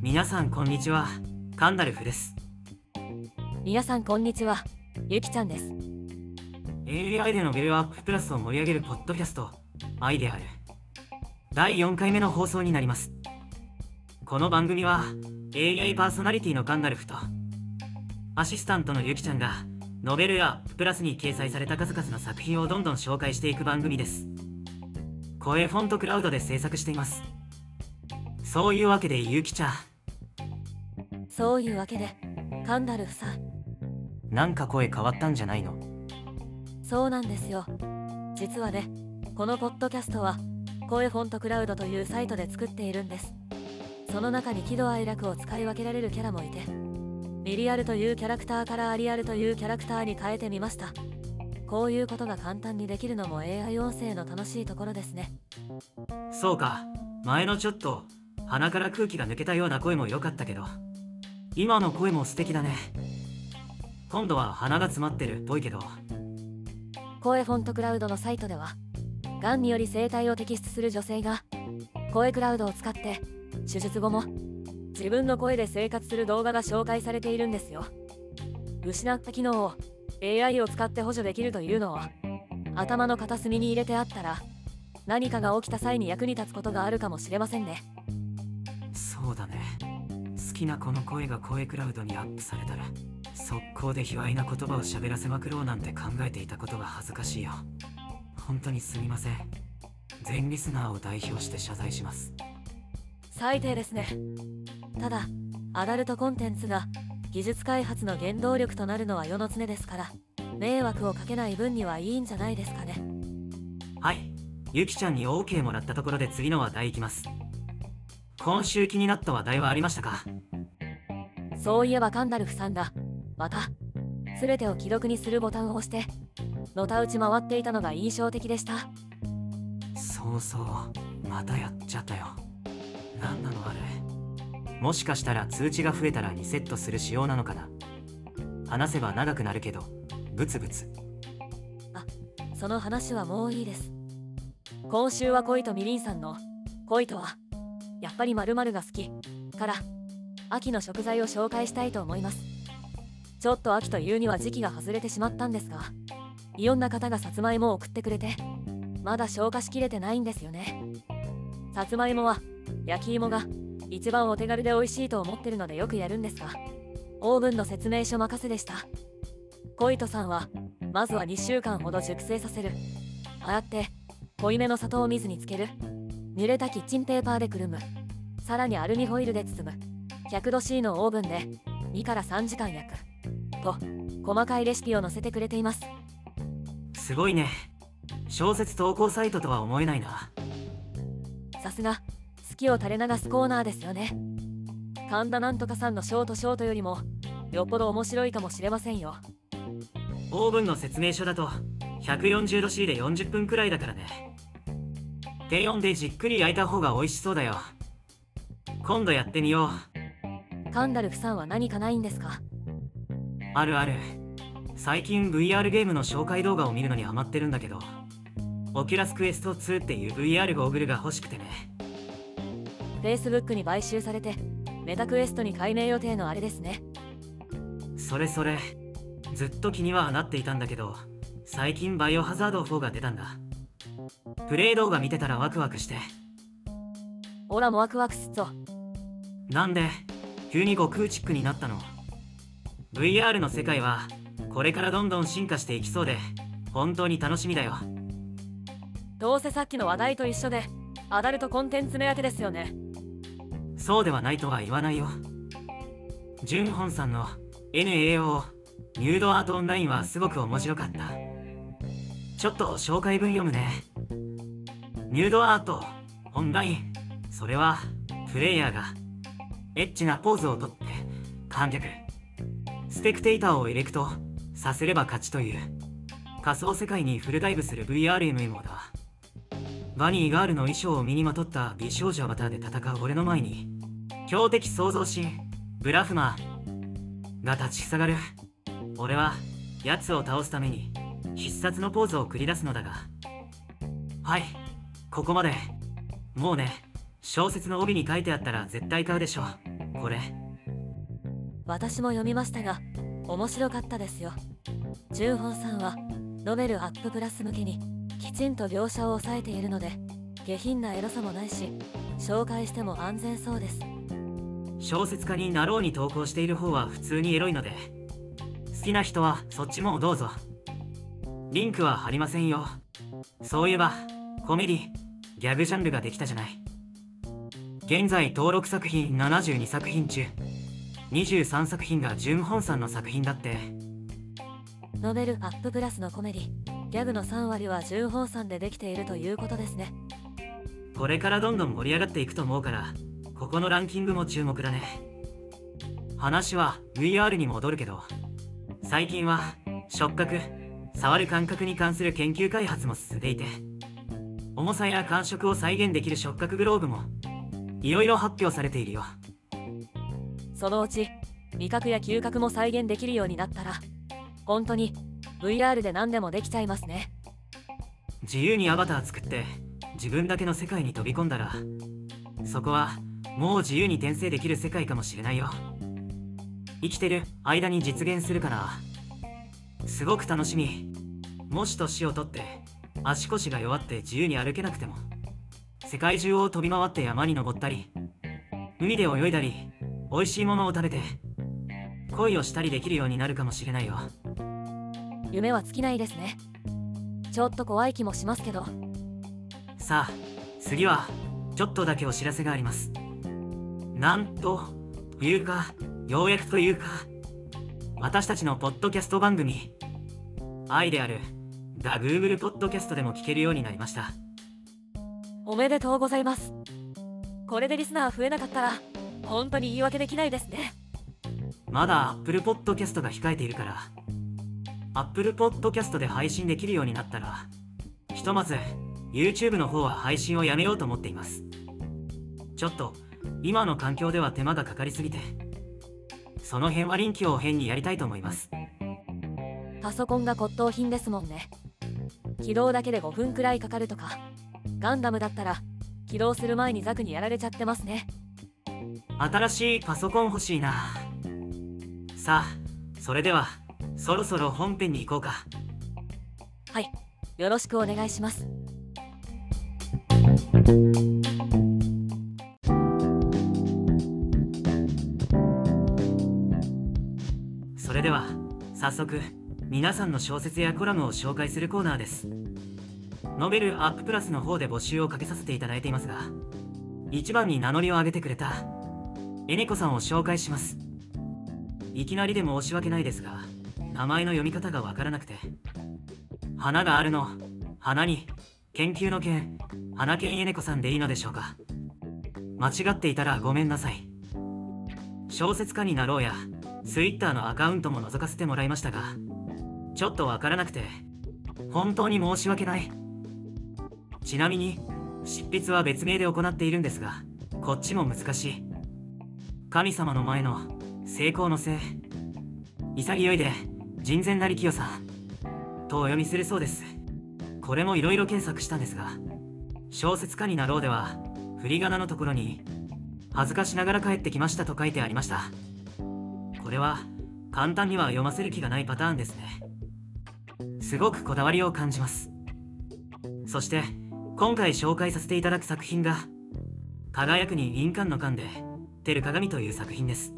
皆さんこんにちは。カンダルフです。皆さんこんにちは。ゆきちゃんです。AI でのベルアッププラスを盛り上げるポッドキャストアイデアル第4回目の放送になります。この番組は AI パーソナリティのカンダルフとアシスタントのゆきちゃんがノベルやプラスに掲載された数々の作品をどんどん紹介していく番組です声フォントクラウドで制作しています。そういうわけでゆきちゃんそういうわけでカンダルフさん。なんか声変わったんじゃないの？そうなんですよ。実はねこのポッドキャストは声フォントクラウドというサイトで作っているんです。その中に喜怒哀楽を使い分けられるキャラもいてミリアルというキャラクターからアリアルというキャラクターに変えてみましたこういうことが簡単にできるのも AI 音声の楽しいところですね。そうか。前のちょっと鼻から空気が抜けたような声も良かったけど今の声も素敵だね。今度は鼻が詰まってるっぽいけど。声フォントクラウドのサイトではがんにより生態を摘出する女性が声クラウドを使って手術後も自分の声で生活する動画が紹介されているんですよ。失った機能を AI を使って補助できるというのは頭の片隅に入れてあったら何かが起きた際に役に立つことがあるかもしれませんね。そうだね。好きな子の声が声クラウドにアップされたら速攻で卑猥な言葉を喋らせまくろうなんて考えていたことが恥ずかしいよ。本当にすみません。全リスナーを代表して謝罪します。最低ですね。ただアダルトコンテンツが技術開発の原動力となるのは世の常ですから迷惑をかけない分にはいいんじゃないですかね。はい。ゆきちゃんに OK もらったところで次の話題いきます。今週気になった話題はありましたか？そういえばカンダルフさんがまた全てを既読にするボタンを押してのたうち回っていたのが印象的でした。そうそう。またやっちゃったよ。何なのあれもしかしたら通知が増えたらリセットする仕様なのかな。話せば長くなるけどブツブツ。あその話はもういいです。今週は恋とみりんさんの。恋とはやっぱり〇〇が好きから秋の食材を紹介したいと思います。ちょっと秋というには時期が外れてしまったんですがいろんな方がさつまいもを送ってくれてまだ消化しきれてないんですよね。さつまいもは焼き芋が一番お手軽で美味しいと思ってるのでよくやるんですがオーブンの説明書任せでした。コイトさんはまずは2週間ほど熟成させる。洗って濃いめの砂糖を水につける。濡れたキッチンペーパーでくるむ。さらにアルミホイルで包む。100度 C のオーブンで2から3時間焼く。と細かいレシピを載せてくれています。すごいね。小説投稿サイトとは思えないな。さすが好きを垂れ流すコーナーですよね。神田なんとかさんのショートショートよりもよっぽど面白いかもしれませんよ。オーブンの説明書だと140度 C で40分くらいだからね。低温でじっくり焼いた方が美味しそうだよ。今度やってみよう。カンダルフさんは何かないんですか？あるある。最近 VR ゲームの紹介動画を見るのにハマってるんだけどオキュラスクエスト2っていう VR ゴーグルが欲しくてね Facebook に買収されてメタクエストに改名予定のあれですね。それそれ。ずっと気にはなっていたんだけど最近バイオハザード4が出たんだ。プレイ動画見てたらワクワクして。オラもワクワクすっぞ。なんで急に悟空チックになったの？VR の世界はこれからどんどん進化していきそうで本当に楽しみだよ。どうせさっきの話題と一緒でアダルトコンテンツ目当てですよねそうではないとは言わないよ。ジュンホンさんの NAO ニュードアートオンラインはすごく面白かった。ちょっと紹介文読むね。ニュードアートオンライン。それはプレイヤーがエッチなポーズをとって観客スペクテーターをエレクトさせれば勝ちという。仮想世界にフルダイブする VRMMO だ。バニーガールの衣装を身にまとった美少女アバターで戦う俺の前に強敵創造神ブラフマー。が立ちふさがる。俺は奴を倒すために必殺のポーズを繰り出すのだが。はいここまで。もうね小説の帯に書いてあったら絶対買うでしょこれ。私も読みましたが面白かったですよ。純本さんはノベルアッププラス向けにきちんと描写を抑えているので下品なエロさもないし紹介しても安全そうです。小説家になろうに投稿している方は普通にエロいので。好きな人はそっちもどうぞ。リンクは貼りませんよ。そういえばコメディギャグジャンルができたじゃない。現在登録作品72作品中。23作品が純本さんの作品だって。ノベルアッププラスのコメディギャグの3割は純本さんでできているということですね。これからどんどん盛り上がっていくと思うからここのランキングも注目だね。話は VR に戻るけど最近は触覚触る感覚に関する研究開発も進んでいて重さや感触を再現できる触覚グローブもいろいろ発表されているよ。そのうち味覚や嗅覚も再現できるようになったら本当に VR で何でもできちゃいますね。自由にアバター作って自分だけの世界に飛び込んだらそこはもう自由に転生できる世界かもしれないよ。生きてる間に実現するかなすごく楽しみ。もし年を取って足腰が弱って自由に歩けなくても。世界中を飛び回って山に登ったり海で泳いだり美味しいものを食べて恋をしたりできるようになるかもしれないよ。夢は尽きないですね。ちょっと怖い気もしますけど。さあ次はちょっとだけお知らせがありますなんというかようやくというか私たちのポッドキャスト番組愛である The Google ポッドキャストでも聞けるようになりました。おめでとうございます。これでリスナー増えなかったら本当に言い訳できないですね。まだ Apple Podcast が控えているから Apple Podcast で配信できるようになったらひとまず YouTube の方は配信をやめようと思っています。ちょっと今の環境では手間がかかりすぎてその辺は臨機応変にやりたいと思います。パソコンが骨董品ですもんね。起動だけで5分くらいかかるとかガンダムだったら起動する前にザクにやられちゃってますね。新しいパソコン欲しいな。さあそれではそろそろ本編に行こうか。はいよろしくお願いしますでは早速皆さんの小説やコラムを紹介するコーナーです。ノベルアッププラスの方で募集をかけさせていただいていますが一番に名乗りを上げてくれたエネコさんを紹介します。いきなりで申し訳ないですが名前の読み方がわからなくて花があるの花に研究の件花犬エネコさんでいいのでしょうか。間違っていたらごめんなさい。小説家になろうや。Twitter のアカウントも覗かせてもらいましたがちょっとわからなくて本当に申し訳ない。ちなみに執筆は別名で行っているんですがこっちも難しい。神様の前の成功のせい。潔いで人前なり清さとお読みするそうです。これもいろいろ検索したんですが小説家になろうでは振り仮名のところに恥ずかしながら帰ってきましたと書いてありました。れは簡単には読ませる気がないパターンですね。すごくこだわりを感じます。そして今回紹介させていただく作品が輝くに敏感の感で照る鏡という作品です。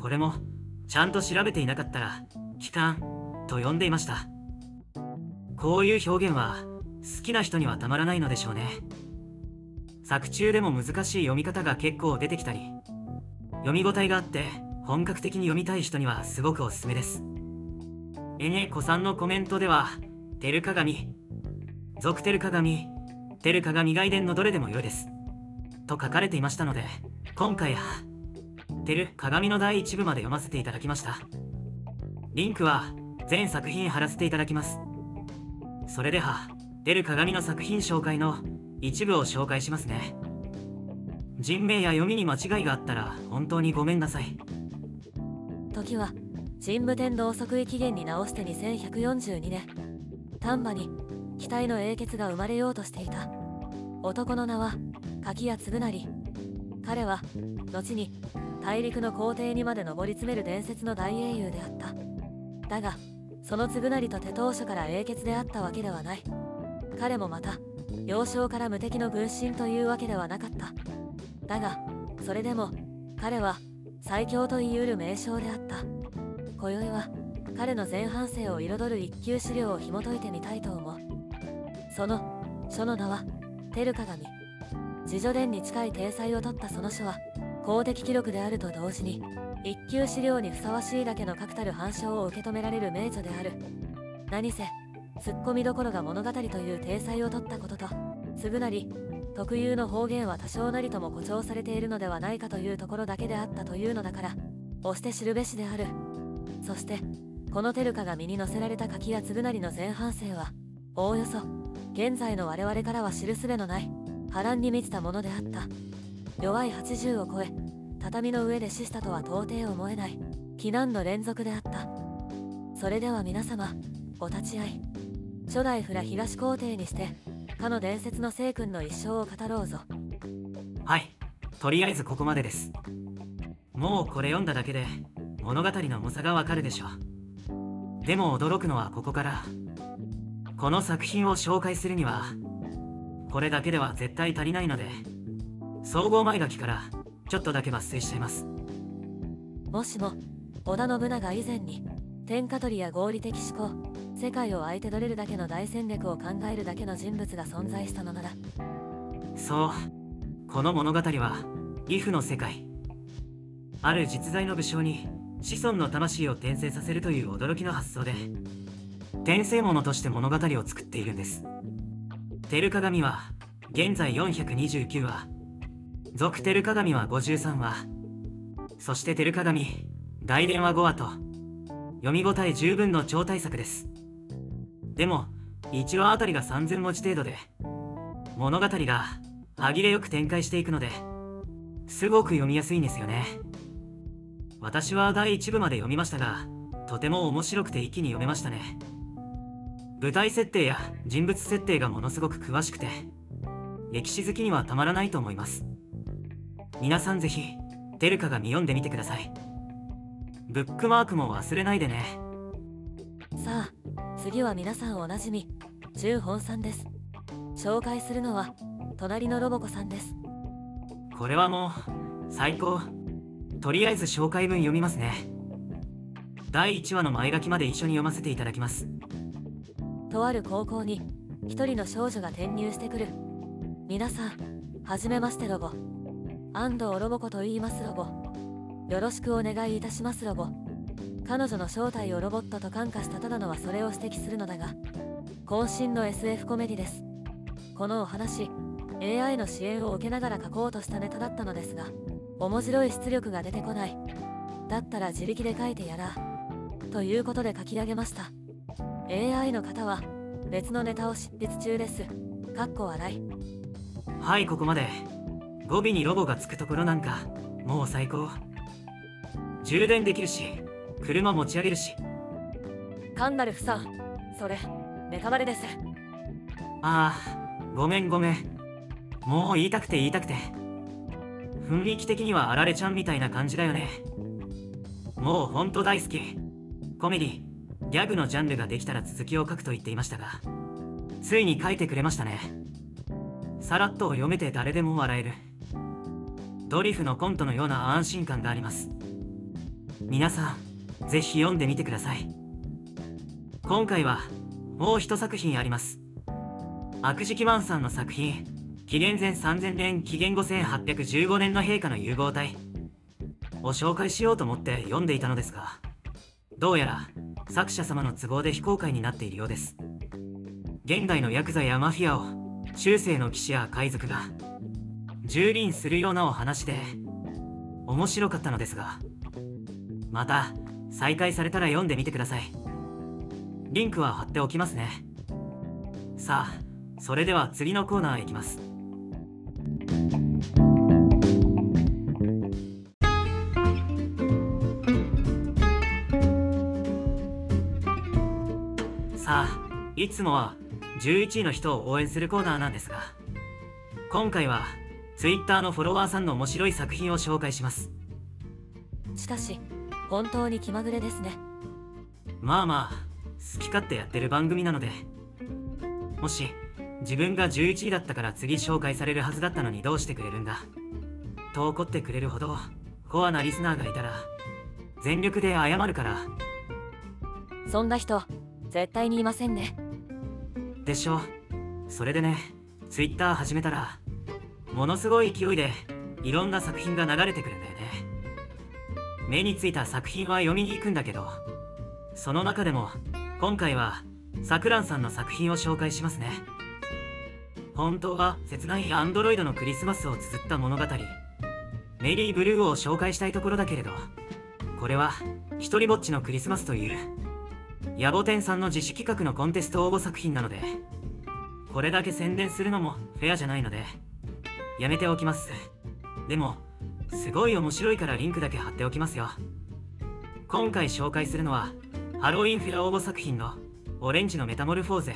これもちゃんと調べていなかったら期間と呼んでいました。こういう表現は好きな人にはたまらないのでしょうね。作中でも難しい読み方が結構出てきたり読み応えがあって本格的に読みたい人にはすごくおすすめです。エネコさんのコメントでは「照る鏡」「属照る鏡」「照る鏡外伝のどれでも良いです」と書かれていましたので今回は「照る鏡」の第1部まで読ませていただきました。リンクは全作品貼らせていただきます。それでは「照る鏡」の作品紹介の一部を紹介しますね。人名や読みに間違いがあったら本当にごめんなさい。時は神武天皇即位期限に直して2142年丹波に機体の英傑が生まれようとしていた。男の名は柿谷嗣成。彼は後に大陸の皇帝にまで上り詰める伝説の大英雄であった。だがその嗣成と手当初から英傑であったわけではない。彼もまた幼少から無敵の軍神というわけではなかった。だがそれでも彼は最強と言い得る名称であった。今宵は彼の前半生を彩る一級資料を紐解いてみたいと思う。その書の名は「テル鏡」自叙伝に近い体裁を取ったその書は公的記録であると同時に一級資料にふさわしいだけの確たる反証を受け止められる名著である。何せツッコミどころが物語という体裁を取ったこととすぐなり特有の方言は多少なりとも誇張されているのではないかというところだけであったというのだから押して知るべしである。そしてこのテルカが身に乗せられた柿や嗣成の前半生はおおよそ現在の我々からは知るすべのない波乱に満ちたものであった。弱い80を超え畳の上で死したとは到底思えない避難の連続であった。それでは皆様お立ち会い。初代フラ東皇帝にしてかの伝説の聖君の一生を語ろうぞ。はい。とりあえずここまでです。もうこれ読んだだけで物語の重さがわかるでしょう。でも驚くのはここから。この作品を紹介するにはこれだけでは絶対足りないので総合前書きからちょっとだけ抜粋しちゃいます。もしも織田信長以前に天下取りや合理的思考世界を相手取れるだけの大戦略を考えるだけの人物が存在したのなら。そうこの物語は義父の世界。ある実在の武将に子孫の魂を転生させるという驚きの発想で転生者として物語を作っているんです。テル鏡は現在429話。続テル鏡は53話。そしてテル鏡大電話5話と読み応え十分の超大作です。でも1話あたりが3000文字程度で物語が歯切れよく展開していくのですごく読みやすいんですよね。私は第1部まで読みましたがとても面白くて一気に読めましたね。舞台設定や人物設定がものすごく詳しくて歴史好きにはたまらないと思います。皆さんぜひテルカが見読んでみてください。ブックマークも忘れないでね。さあ次は皆さんおなじみ中本さんです。紹介するのは隣のロボコさんです。これはもう最高。とりあえず紹介文読みますね。第1話の前書きまで一緒に読ませていただきます。とある高校に一人の少女が転入してくる。皆さんはじめましてロボ。安藤ロボコと言いますロボ。よろしくお願いいたしますロボ彼女の正体をロボットと感化したただのはそれを指摘するのだが渾身の SF コメディです。このお話 AI の支援を受けながら書こうとしたネタだったのですが面白い出力が出てこない。だったら自力で書いてやらということで書き上げました。AI の方は別のネタを執筆中です。かっこ笑い。はいここまで。語尾にロボがつくところなんかもう最高。充電できるし車持ち上げるし。カンダルフさんそれネタバレです。ああごめんごめん。もう言いたくて言いたくて。雰囲気的にはあられちゃんみたいな感じだよね。もうほんと大好き。コメディギャグのジャンルができたら続きを書くと言っていましたが。ついに書いてくれましたね。さらっと読めて誰でも笑える。ドリフのコントのような安心感があります。皆さんぜひ読んでみてください。今回はもう一作品あります。悪事記マンさんの作品紀元前3000年紀元5815年の陛下の融合体。を紹介しようと思って読んでいたのですがどうやら作者様の都合で非公開になっているようです。現代のヤクザやマフィアを中世の騎士や海賊が蹂躙するようなお話で面白かったのですがまた再開されたら読んでみてください。リンクは貼っておきますね。さあそれでは次のコーナーへ行きます。さあいつもは11位の人を応援するコーナーなんですが今回は Twitter のフォロワーさんの面白い作品を紹介します。しかし本当に気まぐれですね。まあまあ好き勝手やってる番組なので。もし自分が11位だったから次紹介されるはずだったのにどうしてくれるんだ？と怒ってくれるほどコアなリスナーがいたら全力で謝るから。そんな人絶対にいませんね。でしょ？それでね Twitter 始めたらものすごい勢いでいろんな作品が流れてくるんだよね目についた作品は読みに行くんだけどその中でも今回はさくらんさんの作品を紹介しますね。本当は切ないアンドロイドのクリスマスを綴った物語。メリーブルーを紹介したいところだけれどこれは一人ぼっちのクリスマスという野暮天さんの自主企画のコンテスト応募作品なのでこれだけ宣伝するのもフェアじゃないのでやめておきます。でもすごい面白いからリンクだけ貼っておきますよ。今回紹介するのはハロウィンフェア応募作品のオレンジのメタモルフォーゼ。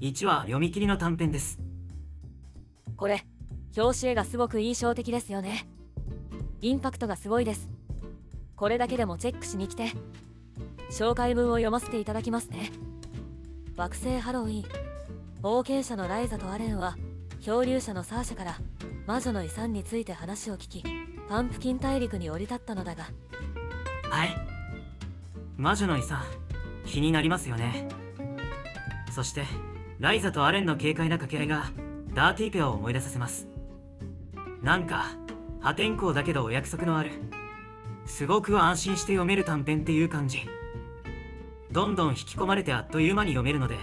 1話読み切りの短編です。これ表紙絵がすごく印象的ですよね。インパクトがすごいです。これだけでもチェックしに来て紹介文を読ませていただきますね。惑星ハロウィン冒険者のライザとアレンは漂流者のサーシャから魔女の遺産について話を聞きパンプキン大陸に降り立ったのだが。はい。魔女の遺産気になりますよね。そしてライザとアレンの軽快な掛け合いがダーティーペアを思い出させます。なんか破天荒だけどお約束のある。すごく安心して読める短編っていう感じ。どんどん引き込まれてあっという間に読めるので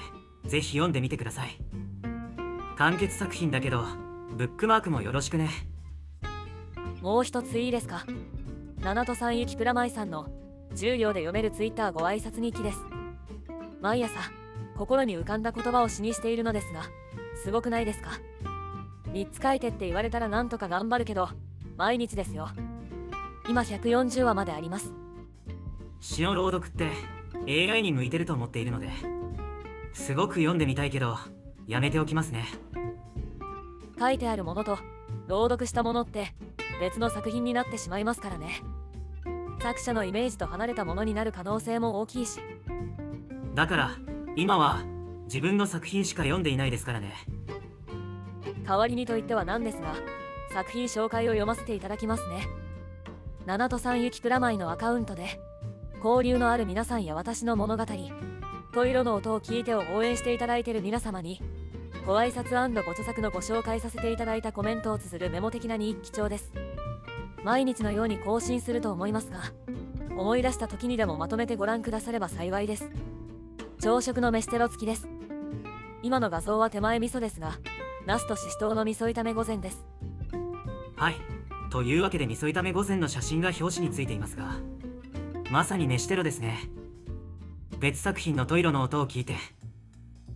ぜひ読んでみてください。完結作品だけどブックマークもよろしくね。もう一ついいですか？七戸さんゆきプラマイさんの10秒で読めるツイッターご挨拶日記です。毎朝心に浮かんだ言葉を詩にしているのですがすごくないですか？3つ書いてって言われたらなんとか頑張るけど毎日ですよ。今140話まであります。詩の朗読って AI に向いてると思っているのですごく読んでみたいけどやめておきますね書いてあるものと朗読したものって別の作品になってしまいますからね。作者のイメージと離れたものになる可能性も大きいし。だから今は自分の作品しか読んでいないですからね。代わりにと言ってはなんですが作品紹介を読ませていただきますね。七戸さんゆきプラマイのアカウントで交流のある皆さんや私の物語トイロの音を聞いてを応援していただいている皆様にご挨拶ご著作のご紹介させていただいたコメントを綴るメモ的な日記帳です。毎日のように更新すると思いますが思い出した時にでもまとめてご覧くだされば幸いです。朝食の飯テロ付きです。今の画像は手前味噌ですがナスとシシトウの味噌炒め御膳です。はいというわけで味噌炒め御膳の写真が表紙についていますがまさに飯テロですね。別作品のトイロの音を聞いて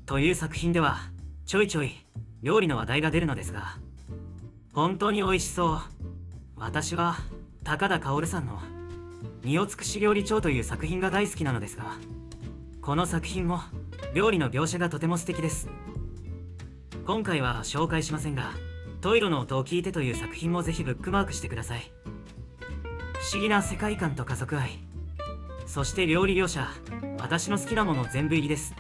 という作品ではちょいちょい料理の話題が出るのですが本当に美味しそう。私は高田薫さんの「身を尽くし料理長」という作品が大好きなのですがこの作品も料理の描写がとても素敵です。今回は紹介しませんがトイロの音を聞いてという作品もぜひブックマークしてください。不思議な世界観と家族愛。そして料理描写。私の好きなもの全部入りです。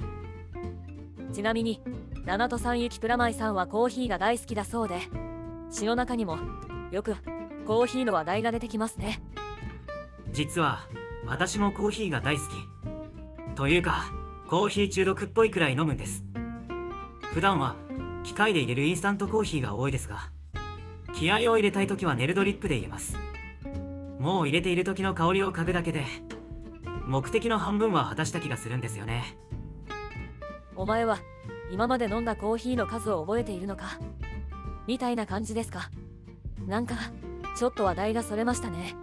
ちなみに七戸さんゆきプラマイさんはコーヒーが大好きだそうで。詩の中にもよくコーヒーの話題が出てきますね。実は私もコーヒーが大好き。というかコーヒー中毒っぽいくらい飲むんです。普段は機械で入れるインスタントコーヒーが多いですが気合を入れたい時はネルドリップで入れます。もう入れている時の香りを嗅ぐだけで目的の半分は果たした気がするんですよね。お前は今まで飲んだコーヒーの数を覚えているのか？みたいな感じですか？なんかちょっと話題がそれましたね。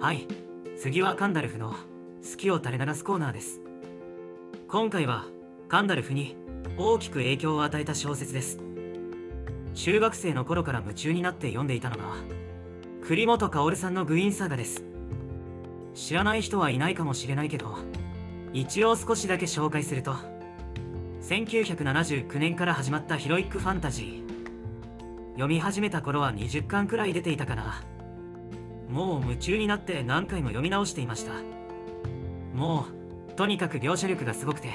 はい次はカンダルフの好きを垂れ流すコーナーです。今回はカンダルフに大きく影響を与えた小説です。中学生の頃から夢中になって読んでいたのが栗本薫さんのグイーンサーガです。知らない人はいないかもしれないけど一応少しだけ紹介すると1979年から始まったヒロイックファンタジー。読み始めた頃は20巻くらい出ていたかな。もう夢中になって何回も読み直していました。もうとにかく描写力がすごくて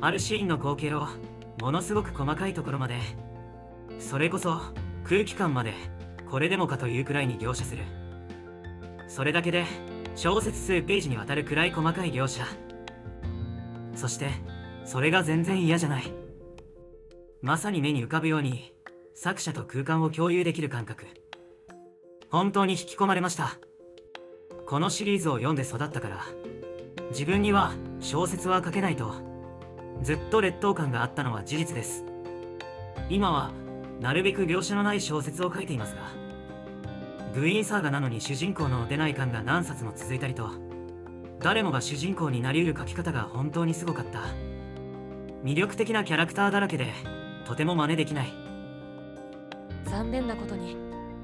あるシーンの光景をものすごく細かいところまでそれこそ空気感までこれでもかというくらいに描写する。それだけで小説数ページにわたるくらい細かい描写。そしてそれが全然嫌じゃない。まさに目に浮かぶように作者と空間を共有できる感覚。本当に引き込まれました。このシリーズを読んで育ったから自分には小説は書けないとずっと劣等感があったのは事実です。今はなるべく描写のない小説を書いていますがグイーンサーガなのに主人公の出ない感が何冊も続いたりと誰もが主人公になりうる書き方が本当にすごかった。魅力的なキャラクターだらけでとても真似できない。残念なことに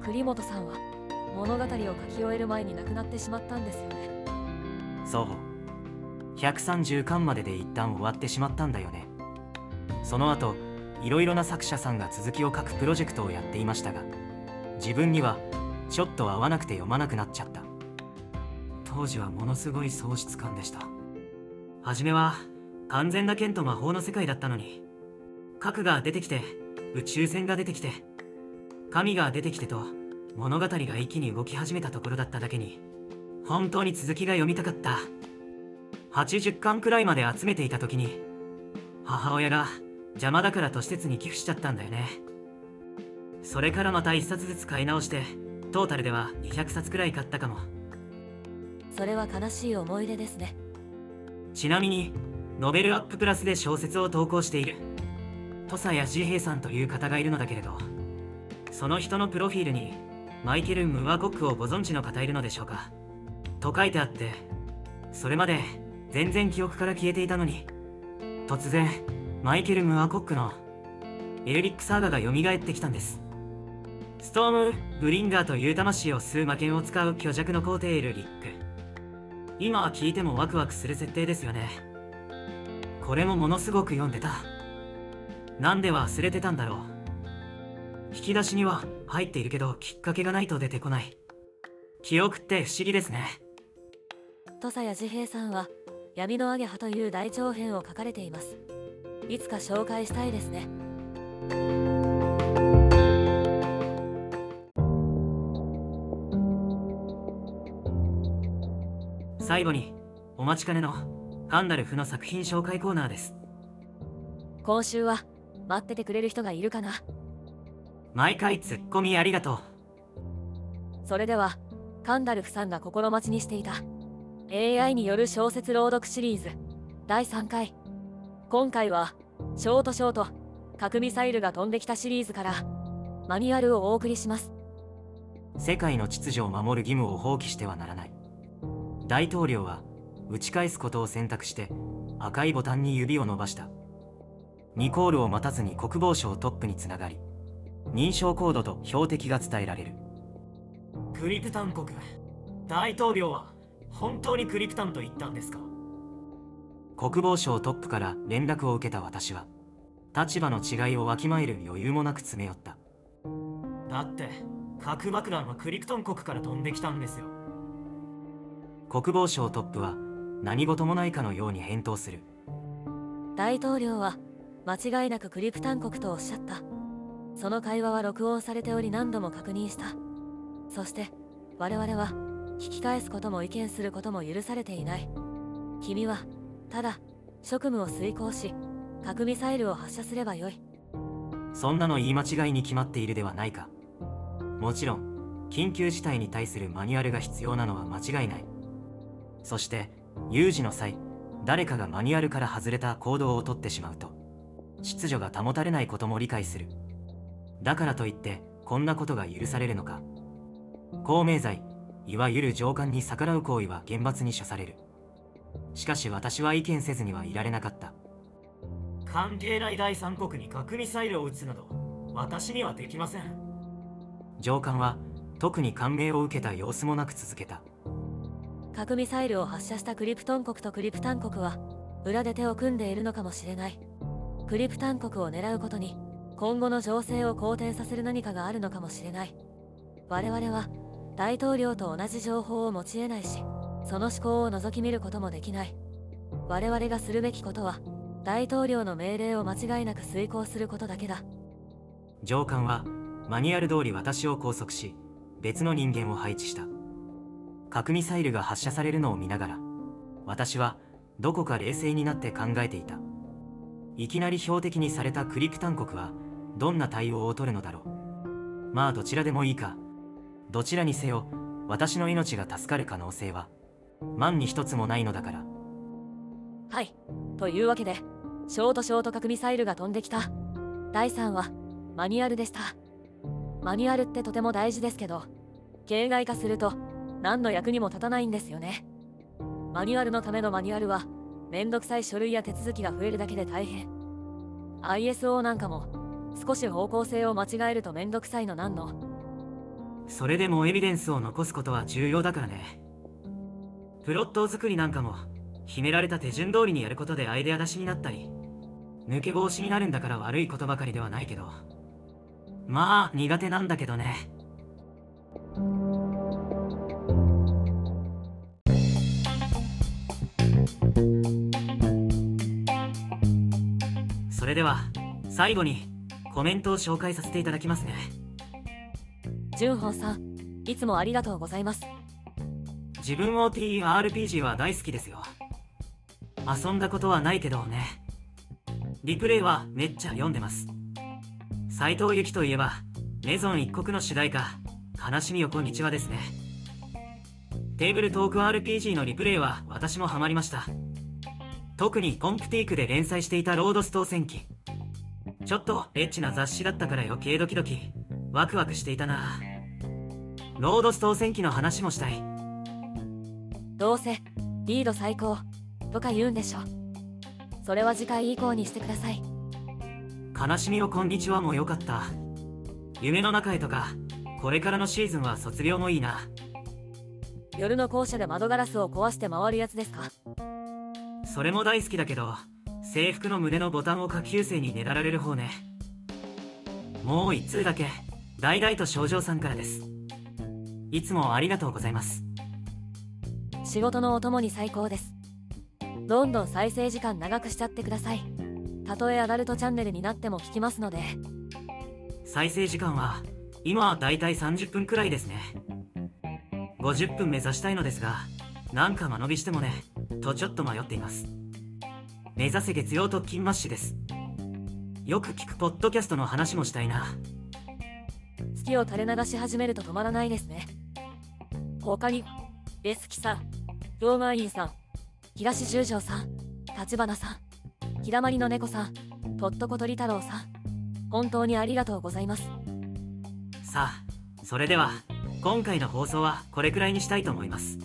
栗本さんは物語を書き終える前に亡くなってしまったんですよね。そう。130巻までで一旦終わってしまったんだよね。その後いろいろな作者さんが続きを書くプロジェクトをやっていましたが自分にはちょっと合わなくて読まなくなっちゃった。当時はものすごい喪失感でした。初めは完全な剣と魔法の世界だったのに核が出てきて宇宙船が出てきて神が出てきてと物語が一気に動き始めたところだっただけに本当に続きが読みたかった。80巻くらいまで集めていた時に母親が邪魔だから都市説に寄付しちゃったんだよね。それからまた1冊ずつ買い直してトータルでは200冊くらい買ったかも。それは悲しい思い出ですね。ちなみにノベルアッププラスで小説を投稿している。土佐谷治平さんという方がいるのだけれどその人のプロフィールにマイケル・ムーアコックをご存知の方いるのでしょうか。と書いてあってそれまで全然記憶から消えていたのに。突然マイケル・ムアコックのエルリック・サーガが蘇ってきたんです。ストーム・ブリンガーという魂を吸う魔剣を使う虚弱の皇帝エルリック。今は聞いてもワクワクする設定ですよね。これもものすごく読んでた。なんで忘れてたんだろう。引き出しには入っているけどきっかけがないと出てこない。記憶って不思議ですね。土佐谷治平さんは闇のアゲハという大長編を書かれています。いつか紹介したいですね。最後にお待ちかねのガンダルフの作品紹介コーナーです。今週は待っててくれる人がいるかな。毎回ツッコミありがとう。それではカンダルフさんが心待ちにしていた AI による小説朗読シリーズ第3回。今回はショートショート核ミサイルが飛んできたシリーズからマニュアルをお送りします。世界の秩序を守る義務を放棄してはならない。大統領は打ち返すことを選択して赤いボタンに指を伸ばした。ニコールを待たずに国防省トップにつながり認証コードと標的が伝えられる。クリプタン国大統領は本当にクリプタンと言ったんですか？国防省トップから連絡を受けた私は立場の違いをわきまえる余裕もなく詰め寄った。だって核爆弾はクリプトン国から飛んできたんですよ。国防省トップは何事もないかのように返答する。大統領は間違いなくクリプタン国とおっしゃった。その会話は録音されており何度も確認した。そして我々は引き返すことも意見することも許されていない。君はただ職務を遂行し核ミサイルを発射すればよい。そんなの言い間違いに決まっているではないか。もちろん緊急事態に対するマニュアルが必要なのは間違いない。そして有事の際誰かがマニュアルから外れた行動をとってしまうと秩序が保たれないことも理解する。だからといってこんなことが許されるのか。公明罪いわゆる上官に逆らう行為は厳罰に処される。しかし私は意見せずにはいられなかった。関係ない第三国に核ミサイルを撃つなど私にはできません。上官は特に感銘を受けた様子もなく続けた。核ミサイルを発射したクリプトン国とクリプタン国は裏で手を組んでいるのかもしれない。クリプタン国を狙うことに今後の情勢を好転させる何かがあるのかもしれない。我々は大統領と同じ情報を持ち得ないしその思考を覗き見ることもできない。我々がするべきことは大統領の命令を間違いなく遂行することだけだ。上官はマニュアル通り私を拘束し別の人間を配置した。核ミサイルが発射されるのを見ながら私はどこか冷静になって考えていた。いきなり標的にされたクリプタン国はどんな対応を取るのだろう。まあどちらでもいいか。どちらにせよ私の命が助かる可能性は万に一つもないのだから。はい。というわけでショートショート核ミサイルが飛んできた。第3はマニュアルでした。マニュアルってとても大事ですけど形骸化すると何の役にも立たないんですよね。マニュアルのためのマニュアルはめんどくさい書類や手続きが増えるだけで大変。ISO なんかも少し方向性を間違えるとめんどくさいのなんの。それでもエビデンスを残すことは重要だからねプロット作りなんかも秘められた手順通りにやることでアイデア出しになったり抜け防止になるんだから悪いことばかりではないけど。まあ苦手なんだけどね。それでは最後にコメントを紹介させていただきますね。ジュンホンさんいつもありがとうございます。自分も TRPG は大好きですよ。遊んだことはないけどね。リプレイはめっちゃ読んでます。斎藤由貴といえばメゾン一国の主題歌悲しみよこんにちはですね。テーブルトーク RPG のリプレイは私もハマりました。特にコンプティークで連載していたロードストー戦記。ちょっとエッチな雑誌だったから余計ドキドキ。ワクワクしていたな。ロードストー戦記の話もしたい。どうせリード最高とか言うんでしょ。それは次回以降にしてください。悲しみをこんにちはも良かった。夢の中へとかこれからのシーズンは卒業もいいな。夜の校舎で窓ガラスを壊して回るやつですか？それも大好きだけど制服の胸のボタンを下級生にねだられる方ね。もう一通だけ大々と少女さんからです。いつもありがとうございます仕事のお供に最高です。どんどん再生時間長くしちゃってください。たとえアダルトチャンネルになっても聞きますので。再生時間は今はだいたい30分くらいですね。50分目指したいのですがなんか間延びしてもねとちょっと迷っています。目指せ月曜特勤マッシュです。よく聞くポッドキャストの話もしたいな。好きを垂れ流し始めると止まらないですね。他にレスキさんローマインさん東十条さん立花さんひだまりの猫さんとっとこ鳥太郎さん本当にありがとうございます。さあそれでは今回の放送はこれくらいにしたいと思います。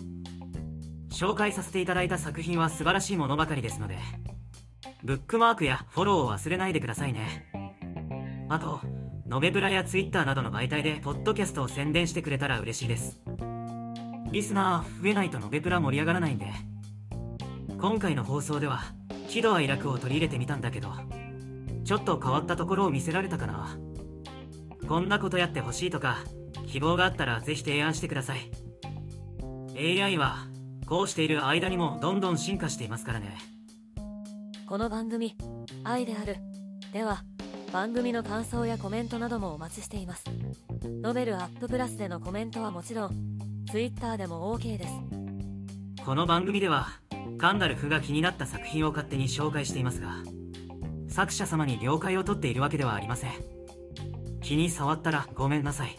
紹介させていただいた作品は素晴らしいものばかりですのでブックマークやフォローを忘れないでくださいね。あとノベブラやツイッターなどの媒体でポッドキャストを宣伝してくれたら嬉しいです。リスナー増えないとノベブラ盛り上がらないんで。今回の放送では喜怒哀楽を取り入れてみたんだけどちょっと変わったところを見せられたかな。こんなことやってほしいとか希望があったらぜひ提案してください。AI はこうしている間にもどんどん進化していますからね。この番組愛である。では番組の感想やコメントなどもお待ちしています。ノベルアッププラスでのコメントはもちろん Twitter でも OK です。この番組ではガンダルフが気になった作品を勝手に紹介していますが作者様に了解を取っているわけではありません。気に触ったらごめんなさい。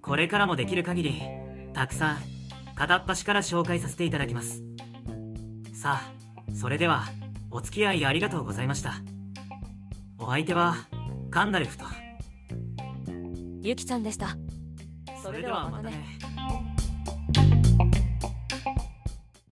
これからもできる限りたくさん片っ端から紹介させていただきます。さあそれではお付き合いありがとうございました。お相手はカンダルフと。ゆきちゃんでしたそれではまたね